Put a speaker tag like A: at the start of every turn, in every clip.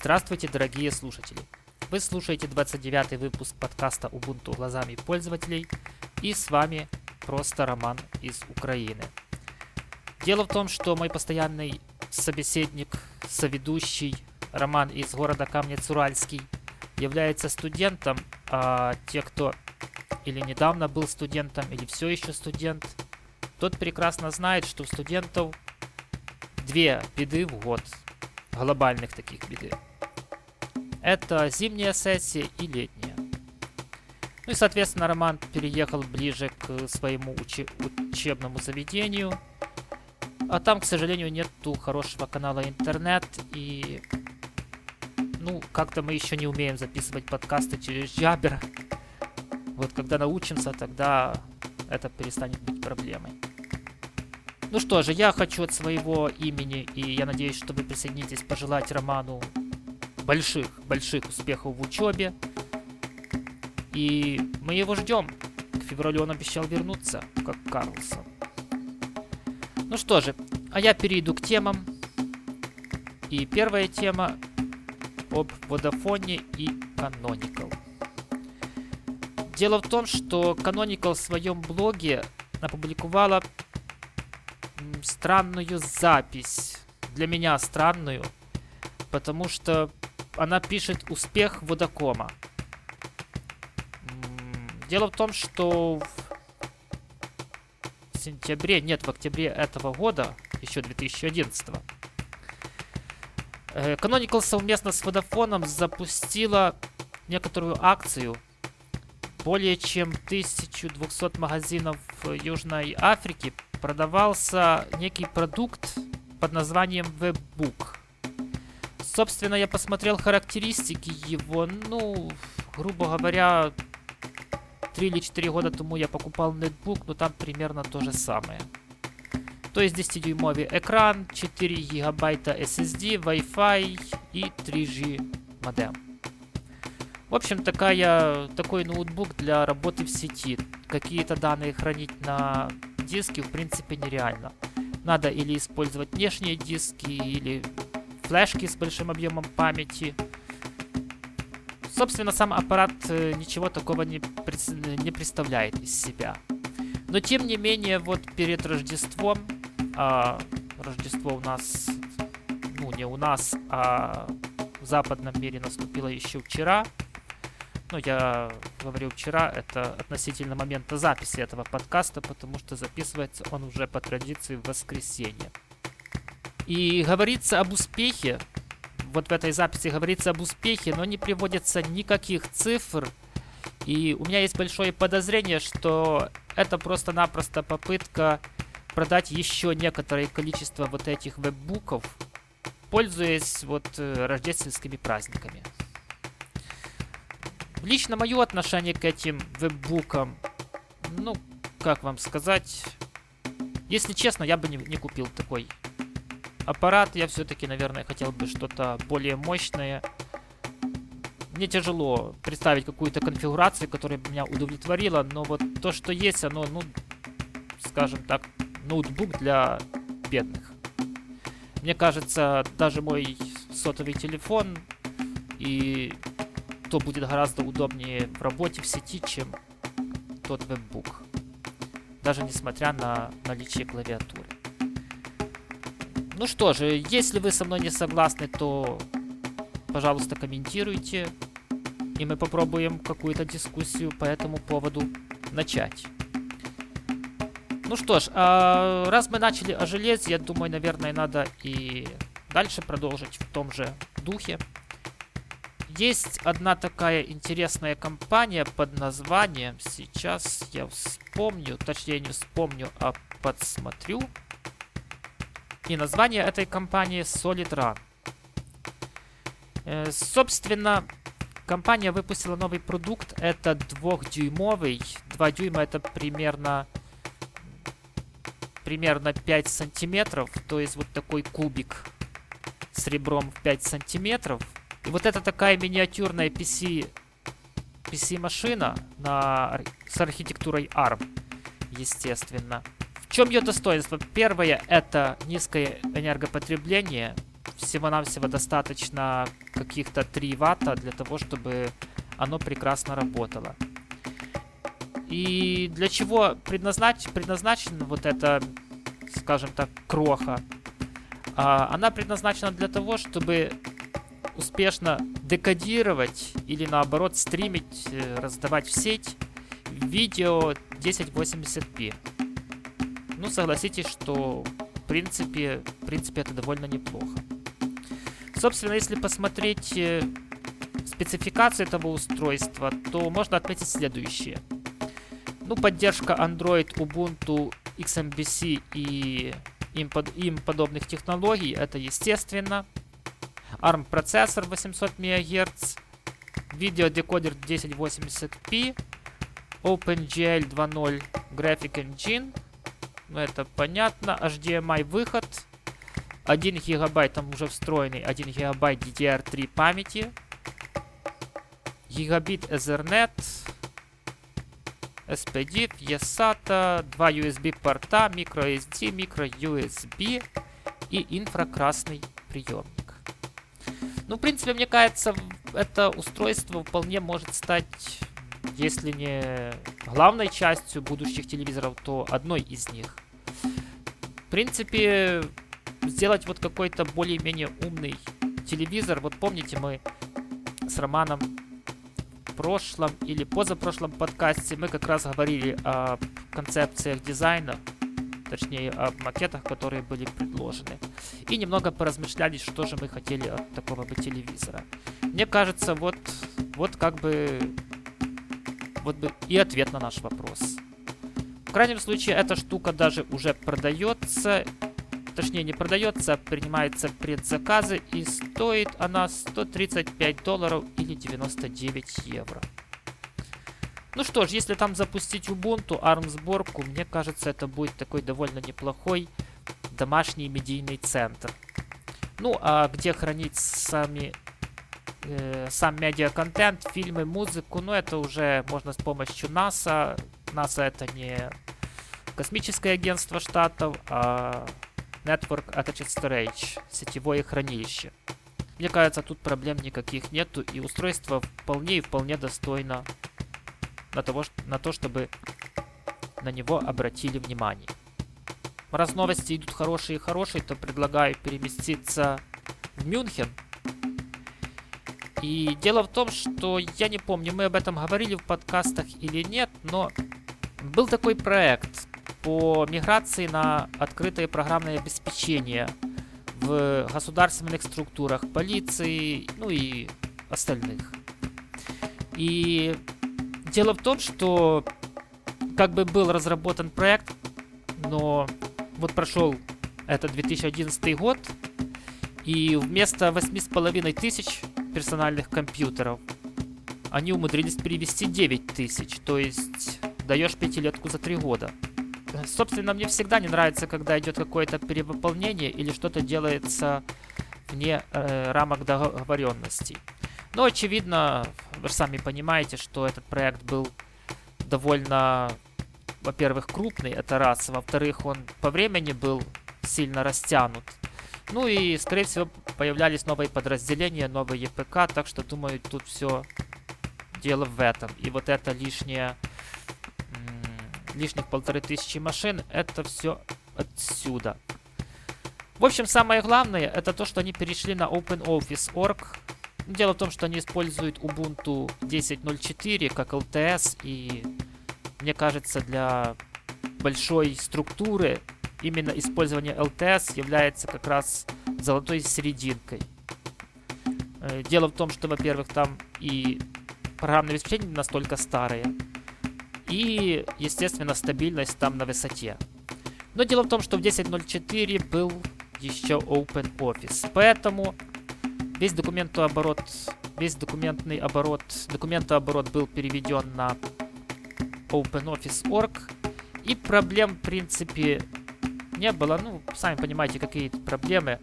A: Здравствуйте, дорогие слушатели! Вы слушаете 29 выпуск подкаста Ubuntu глазами пользователей, и с вами просто Роман из Украины. Дело в том, что мой постоянный собеседник, соведущий Роман из города Камнец-Уральский является студентом, а те, кто или недавно был студентом, или все еще студент, тот прекрасно знает, что у студентов две беды в год, глобальных таких беды. Это зимняя сессия и летняя. Ну и, соответственно, Роман переехал ближе к своему учи- учебному заведению. А там, к сожалению, нету хорошего канала интернет. И, ну, как-то мы еще не умеем записывать подкасты через Jabber. Вот когда научимся, тогда это перестанет быть проблемой. Ну что же, я хочу от своего имени, и я надеюсь, что вы присоединитесь, пожелать Роману больших-больших успехов в учебе. И мы его ждем. К февралю он обещал вернуться, как Карлсон. Ну что же, а я перейду к темам. И первая тема об Водофоне и Canonical. Дело в том, что Canonical в своем блоге опубликовала странную запись. Для меня странную. Потому что она пишет успех Водокома. Дело в том, что в сентябре, нет, в октябре этого года, еще 2011 Canonical совместно с Водофоном запустила некоторую акцию. Более чем 1200 магазинов Южной Африки продавался некий продукт под названием Webbook. Собственно, я посмотрел характеристики его, ну, грубо говоря, 3 или 4 года тому я покупал нетбук, но там примерно то же самое. То есть 10-дюймовый экран, 4 гигабайта SSD, Wi-Fi и 3G модем. В общем, такая, такой ноутбук для работы в сети. Какие-то данные хранить на диске в принципе нереально. Надо или использовать внешние диски, или флешки с большим объемом памяти. Собственно, сам аппарат э, ничего такого не, не представляет из себя. Но тем не менее, вот перед Рождеством, а Рождество у нас, ну не у нас, а в западном мире наступило еще вчера. Ну, я говорю вчера, это относительно момента записи этого подкаста, потому что записывается он уже по традиции в воскресенье. И говорится об успехе, вот в этой записи говорится об успехе, но не приводится никаких цифр. И у меня есть большое подозрение, что это просто-напросто попытка продать еще некоторое количество вот этих веббуков, пользуясь вот э, рождественскими праздниками. Лично мое отношение к этим веббукам, ну, как вам сказать, если честно, я бы не, не купил такой аппарат я все-таки, наверное, хотел бы что-то более мощное. Мне тяжело представить какую-то конфигурацию, которая бы меня удовлетворила, но вот то, что есть, оно, ну, скажем так, ноутбук для бедных. Мне кажется, даже мой сотовый телефон и то будет гораздо удобнее в работе в сети, чем тот веббук. Даже несмотря на наличие клавиатуры. Ну что же, если вы со мной не согласны, то, пожалуйста, комментируйте. И мы попробуем какую-то дискуссию по этому поводу начать. Ну что ж, а раз мы начали о железе, я думаю, наверное, надо и дальше продолжить в том же духе. Есть одна такая интересная компания под названием, сейчас я вспомню, точнее не вспомню, а подсмотрю. И название этой компании Solid Run. Э, собственно, компания выпустила новый продукт. Это двухдюймовый. 2 дюйма это примерно примерно 5 сантиметров. То есть вот такой кубик с ребром в 5 сантиметров. И вот это такая миниатюрная PC, PC-машина на, с архитектурой ARM, естественно. Чем ее достоинство? Первое это низкое энергопотребление. всего-навсего достаточно каких-то 3 ватта для того, чтобы оно прекрасно работало. И для чего предназнач... предназначена вот эта, скажем так, кроха? А, она предназначена для того, чтобы успешно декодировать или наоборот стримить, э, раздавать в сеть видео 1080p. Ну, согласитесь, что в принципе, в принципе это довольно неплохо. Собственно, если посмотреть э, спецификацию этого устройства, то можно отметить следующее. Ну, поддержка Android, Ubuntu, XMBC и им, под, им подобных технологий, это естественно. ARM процессор 800 МГц, видеодекодер 1080p, OpenGL 2.0 Graphic Engine, это понятно, HDMI выход, 1 гигабайт там уже встроенный, 1 гигабайт DDR3 памяти, гигабит Ethernet, SPDIF, eSATA, 2 USB порта, microSD, microUSB и инфракрасный приемник. Ну, в принципе, мне кажется, это устройство вполне может стать, если не главной частью будущих телевизоров, то одной из них. В принципе, сделать вот какой-то более-менее умный телевизор. Вот помните, мы с Романом в прошлом или позапрошлом подкасте мы как раз говорили о концепциях дизайна точнее о макетах, которые были предложены. И немного поразмышляли, что же мы хотели от такого бы телевизора. Мне кажется, вот, вот как бы, вот бы и ответ на наш вопрос. В крайнем случае, эта штука даже уже продается, точнее не продается, а принимается предзаказы, и стоит она 135 долларов или 99 евро. Ну что ж, если там запустить Ubuntu, ARM сборку, мне кажется, это будет такой довольно неплохой домашний медийный центр. Ну, а где хранить сами э, сам медиа-контент, фильмы, музыку, ну, это уже можно с помощью NASA. NASA это не космическое агентство штатов, а Network Attached Storage, сетевое хранилище. Мне кажется, тут проблем никаких нету, и устройство вполне и вполне достойно на, того, на то, чтобы на него обратили внимание. Раз новости идут хорошие и хорошие, то предлагаю переместиться в Мюнхен. И дело в том, что я не помню, мы об этом говорили в подкастах или нет, но был такой проект по миграции на открытое программное обеспечение в государственных структурах полиции, ну и остальных. И Дело в том, что как бы был разработан проект, но вот прошел это 2011 год, и вместо 8,5 тысяч персональных компьютеров они умудрились перевести 9 тысяч, то есть даешь пятилетку за 3 года. Собственно, мне всегда не нравится, когда идет какое-то перевыполнение или что-то делается вне э, рамок договоренностей. Но, очевидно, вы же сами понимаете, что этот проект был довольно, во-первых, крупный, это раз. Во-вторых, он по времени был сильно растянут. Ну и, скорее всего, появлялись новые подразделения, новые ПК, так что, думаю, тут все дело в этом. И вот это лишнее, лишних полторы тысячи машин, это все отсюда. В общем, самое главное, это то, что они перешли на OpenOffice.org. Дело в том, что они используют Ubuntu 10.04 как LTS, и мне кажется, для большой структуры именно использование LTS является как раз золотой серединкой. Э, дело в том, что, во-первых, там и программное обеспечение настолько старые, и, естественно, стабильность там на высоте. Но дело в том, что в 10.04 был еще OpenOffice, поэтому Весь документооборот, весь документный оборот, документооборот был переведен на OpenOffice.org. И проблем, в принципе, не было. Ну, сами понимаете, какие проблемы.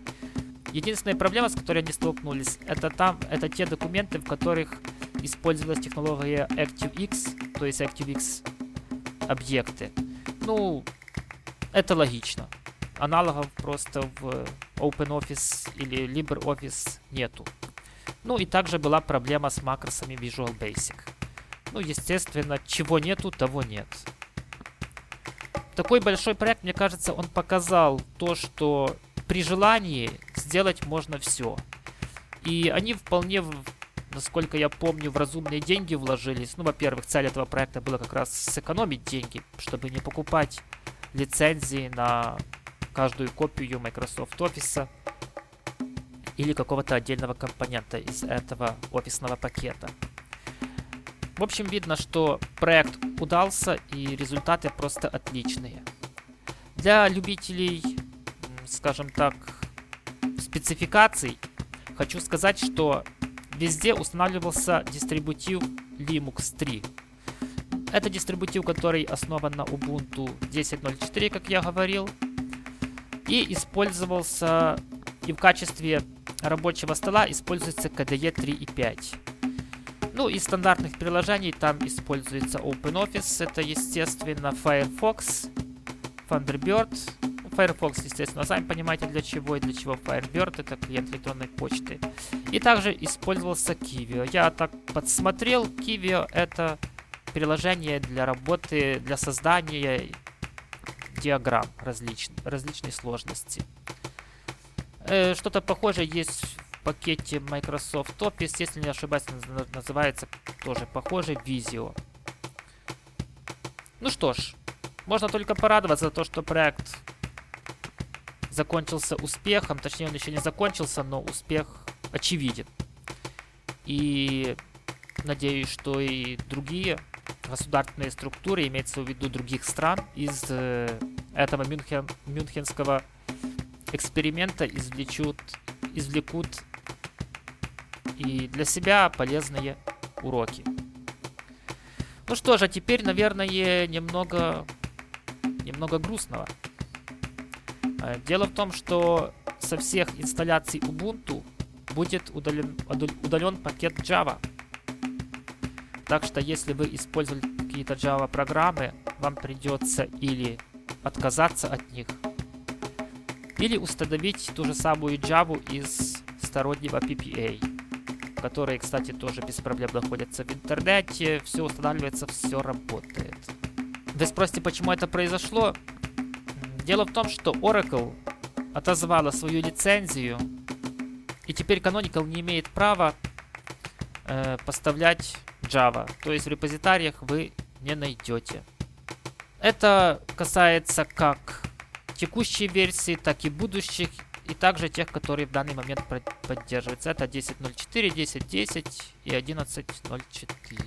A: Единственная проблема, с которой они столкнулись, это там, это те документы, в которых использовалась технология ActiveX, то есть ActiveX объекты. Ну, это логично. аналогов просто в OpenOffice или LibreOffice нету. Ну и также была проблема с макросами Visual Basic. Ну, естественно, чего нету, того нет. Такой большой проект, мне кажется, он показал то, что при желании сделать можно все. И они вполне, насколько я помню, в разумные деньги вложились. Ну, во-первых, цель этого проекта была как раз сэкономить деньги, чтобы не покупать лицензии на каждую копию Microsoft Office или какого-то отдельного компонента из этого офисного пакета. В общем, видно, что проект удался и результаты просто отличные. Для любителей, скажем так, спецификаций, хочу сказать, что везде устанавливался дистрибутив Linux 3. Это дистрибутив, который основан на Ubuntu 10.04, как я говорил, и использовался и в качестве рабочего стола используется KDE 3.5. Ну, из стандартных приложений там используется OpenOffice, это, естественно, Firefox, Thunderbird. Firefox, естественно, сами понимаете, для чего и для чего Firebird, это клиент электронной почты. И также использовался Kivio. Я так подсмотрел, Kivio это приложение для работы, для создания диаграмм различных, различной сложности. Э, Что-то похожее есть пакете Microsoft Office, если не ошибаюсь, называется тоже похоже Visio. Ну что ж, можно только порадоваться за то, что проект закончился успехом. Точнее, он еще не закончился, но успех очевиден. И надеюсь, что и другие государственные структуры, имеется в виду других стран, из э, этого мюнхен, мюнхенского эксперимента извлечут, извлекут и для себя полезные уроки. Ну что же, а теперь, наверное, немного, немного грустного. А, дело в том, что со всех инсталляций Ubuntu будет удален, удален пакет Java. Так что если вы использовали какие-то Java программы, вам придется или отказаться от них, или установить ту же самую Java из стороннего PPA которые, кстати, тоже без проблем находятся в интернете. Все устанавливается, все работает. Вы спросите, почему это произошло? Дело в том, что Oracle отозвала свою лицензию, и теперь Canonical не имеет права э, поставлять Java. То есть в репозитариях вы не найдете. Это касается как текущей версии, так и будущих и также тех, которые в данный момент поддерживаются. Это 10.04, 10.10 и 11.04.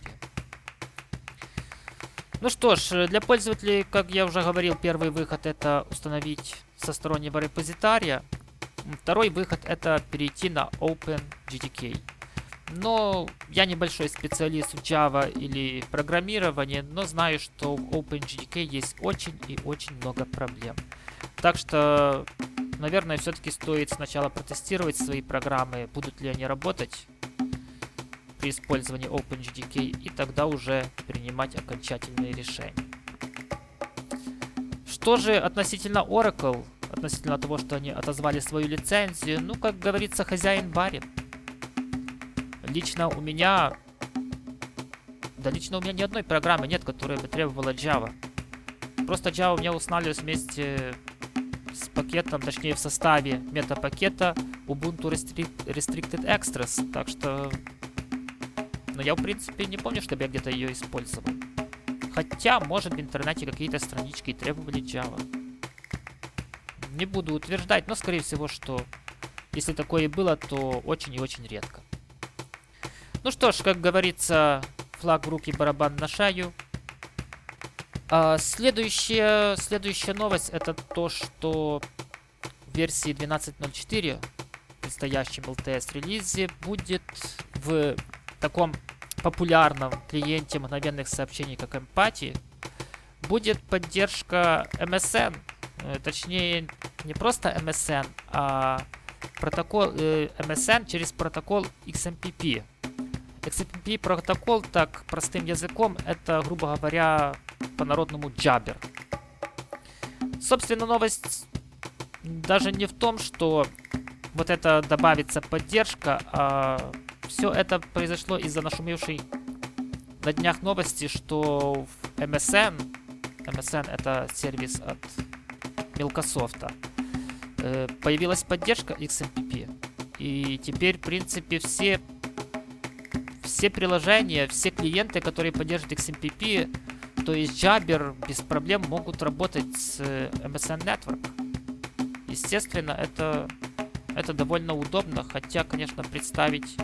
A: Ну что ж, для пользователей, как я уже говорил, первый выход это установить со стороннего репозитария. Второй выход это перейти на OpenGDK. Но я небольшой специалист в Java или программировании, но знаю, что в OpenGDK есть очень и очень много проблем. Так что наверное, все-таки стоит сначала протестировать свои программы, будут ли они работать при использовании OpenGDK, и тогда уже принимать окончательные решения. Что же относительно Oracle, относительно того, что они отозвали свою лицензию, ну, как говорится, хозяин барин. Лично у меня... Да лично у меня ни одной программы нет, которая бы требовала Java. Просто Java у меня устанавливалась вместе с пакетом, точнее в составе мета-пакета Ubuntu Restricted Extras. Так что... Но я, в принципе, не помню, чтобы я где-то ее использовал. Хотя, может, в интернете какие-то странички требовали Java. Не буду утверждать, но, скорее всего, что если такое и было, то очень и очень редко. Ну что ж, как говорится, флаг в руки, барабан на шаю. А, следующая, следующая новость это то, что в версии 12.04 предстоящем LTS релизе будет в таком популярном клиенте мгновенных сообщений, как Empathy, будет поддержка MSN. Э, точнее, не просто MSN, а протокол э, MSN через протокол XMPP. XMPP протокол, так простым языком, это, грубо говоря, по-народному джабер. Собственно, новость даже не в том, что вот это добавится поддержка, а все это произошло из-за нашумевшей на днях новости, что в MSN, MSN это сервис от Microsoft, э, появилась поддержка XMPP. И теперь, в принципе, все, все приложения, все клиенты, которые поддерживают XMPP, то есть Jabber без проблем могут работать с MSN Network. Естественно, это, это довольно удобно, хотя, конечно, представить...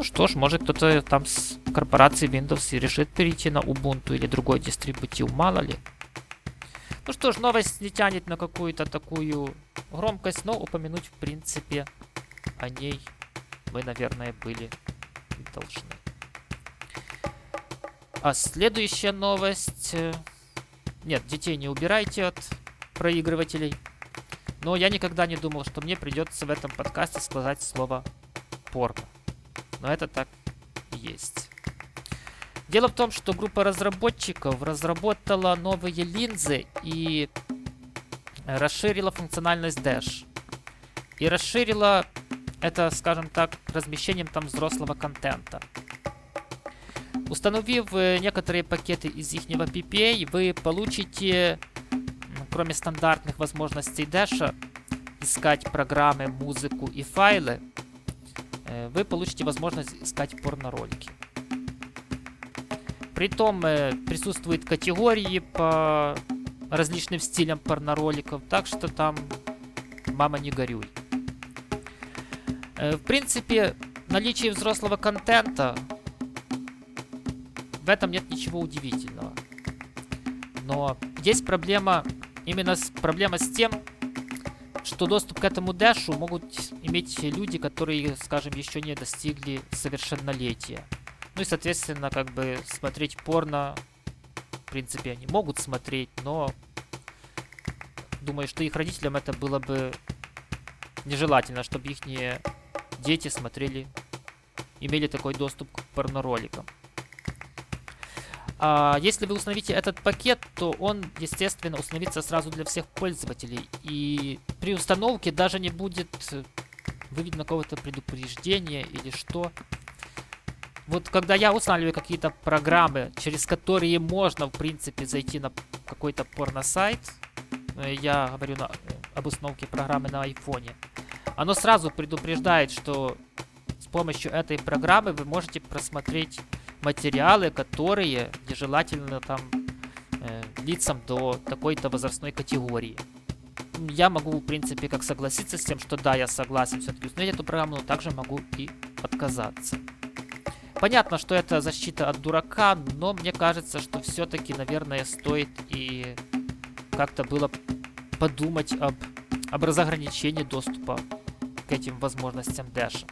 A: Ну что ж, может кто-то там с корпорации Windows и решит перейти на Ubuntu или другой дистрибутив, мало ли. Ну что ж, новость не тянет на какую-то такую громкость, но упомянуть в принципе о ней мы, наверное, были должны. А следующая новость... Э, нет, детей не убирайте от проигрывателей. Но я никогда не думал, что мне придется в этом подкасте сказать слово порно. Но это так есть. Дело в том, что группа разработчиков разработала новые линзы и расширила функциональность Dash. И расширила это, скажем так, размещением там взрослого контента. Установив э, некоторые пакеты из их PPA, вы получите кроме стандартных возможностей Dash, искать программы, музыку и файлы, вы получите возможность искать порноролики. Притом э, присутствуют категории по различным стилям порнороликов, так что там мама не горюй. Э, в принципе, наличие взрослого контента в этом нет ничего удивительного. Но есть проблема именно с, проблема с тем, что доступ к этому дэшу могут иметь люди, которые, скажем, еще не достигли совершеннолетия. Ну и, соответственно, как бы смотреть порно, в принципе, они могут смотреть, но думаю, что их родителям это было бы нежелательно, чтобы их дети смотрели, имели такой доступ к порнороликам. А если вы установите этот пакет, то он, естественно, установится сразу для всех пользователей. И при установке даже не будет э, выведено какого-то предупреждения или что. Вот когда я устанавливаю какие-то программы, через которые можно, в принципе, зайти на какой-то порно-сайт, э, я говорю на, э, об установке программы на айфоне, оно сразу предупреждает, что с помощью этой программы вы можете просмотреть материалы, которые нежелательно там э, лицам до такой-то возрастной категории. Я могу, в принципе, как согласиться с тем, что да, я согласен все-таки установить эту программу, но также могу и отказаться. Понятно, что это защита от дурака, но мне кажется, что все-таки, наверное, стоит и как-то было подумать об, об разограничении доступа к этим возможностям Dash.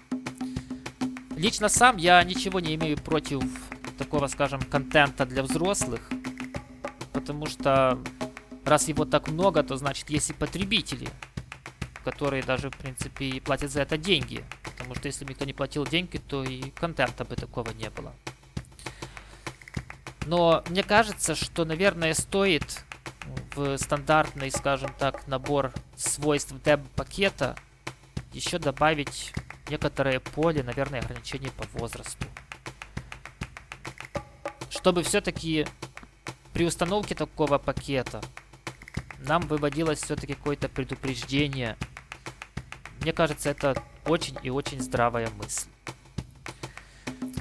A: Лично сам я ничего не имею против такого, скажем, контента для взрослых. Потому что раз его так много, то значит есть и потребители, которые даже, в принципе, и платят за это деньги. Потому что если бы никто не платил деньги, то и контента бы такого не было. Но мне кажется, что, наверное, стоит в стандартный, скажем так, набор свойств деб-пакета еще добавить некоторое поле, наверное, ограничений по возрасту. Чтобы все-таки при установке такого пакета нам выводилось все-таки какое-то предупреждение. Мне кажется, это очень и очень здравая мысль.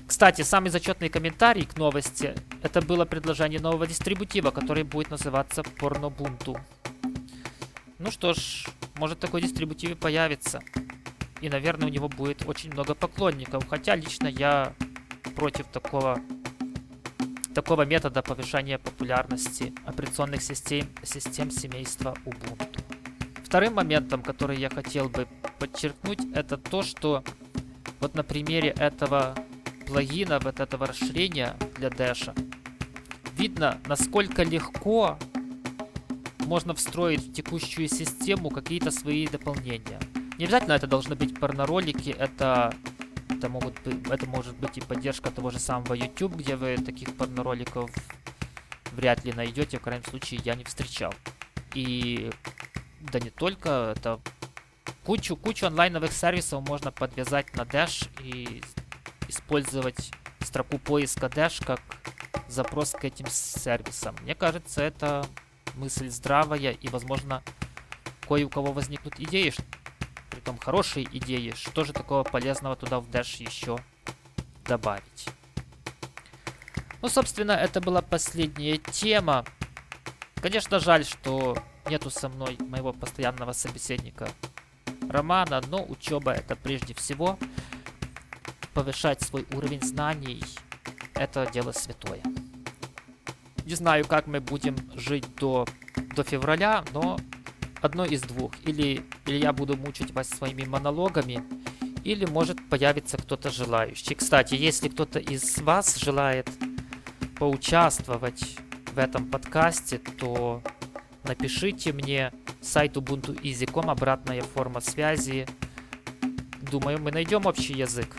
A: Кстати, самый зачетный комментарий к новости это было предложение нового дистрибутива, который будет называться Pornobuntu. Ну что ж, может такой дистрибутив и появится. И, наверное, у него будет очень много поклонников. Хотя лично я против такого, такого метода повышения популярности операционных систем, систем семейства Ubuntu. Вторым моментом, который я хотел бы подчеркнуть, это то, что вот на примере этого плагина, вот этого расширения для Dash, видно, насколько легко можно встроить в текущую систему какие-то свои дополнения. Не обязательно это должны быть порноролики, это, это, могут быть, это может быть и поддержка того же самого YouTube, где вы таких порнороликов вряд ли найдете, в крайнем случае я не встречал. И да не только, это кучу, кучу онлайновых сервисов можно подвязать на Dash и использовать строку поиска Dash как запрос к этим сервисам. Мне кажется, это мысль здравая и, возможно, кое у кого возникнут идеи, притом хорошие идеи, что же такого полезного туда в Dash еще добавить. Ну, собственно, это была последняя тема. Конечно, жаль, что нету со мной моего постоянного собеседника Романа, но учеба это прежде всего. Повышать свой уровень знаний – это дело святое. Не знаю, как мы будем жить до, до февраля, но одно из двух. Или, или я буду мучить вас своими монологами, или может появиться кто-то желающий. Кстати, если кто-то из вас желает поучаствовать в этом подкасте, то напишите мне сайт Ubuntu Easy.com, обратная форма связи. Думаю, мы найдем общий язык.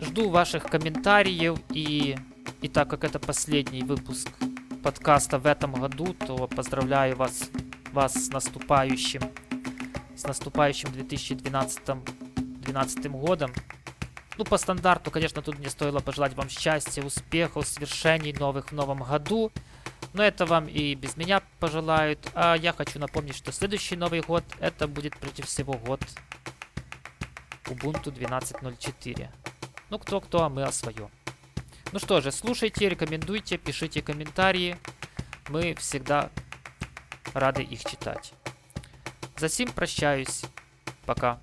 A: Жду ваших комментариев и, и так как это последний выпуск подкаста в этом году, то поздравляю вас, вас с наступающим, с наступающим 2012 2012 годом. Ну, по стандарту, конечно, тут мне стоило пожелать вам счастья, успехов, свершений новых в новом году. Но это вам и без меня пожелают. А я хочу напомнить, что следующий Новый год, это будет прежде всего год Ubuntu 12.04. Ну, кто-кто, а мы о своем. Ну что же, слушайте, рекомендуйте, пишите комментарии. Мы всегда рады их читать. За сим прощаюсь. Пока.